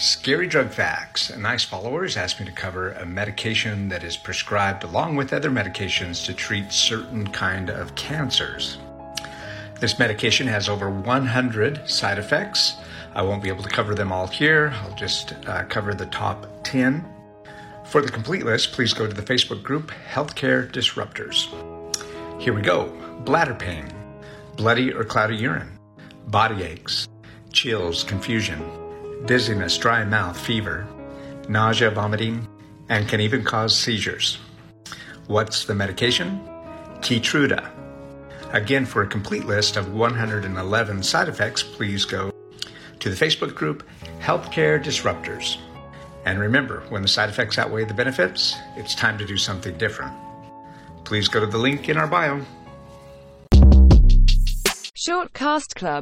Scary Drug Facts. A Nice followers asked me to cover a medication that is prescribed along with other medications to treat certain kind of cancers. This medication has over 100 side effects. I won't be able to cover them all here. I'll just uh, cover the top 10. For the complete list, please go to the Facebook group Healthcare Disruptors. Here we go bladder pain, bloody or cloudy urine, body aches, chills, confusion, dizziness, dry mouth, fever, nausea, vomiting, and can even cause seizures. What's the medication? Keytruda. Again, for a complete list of 111 side effects, please go to the Facebook group Healthcare Disruptors. And remember, when the side effects outweigh the benefits, it's time to do something different. Please go to the link in our bio. Shortcast Club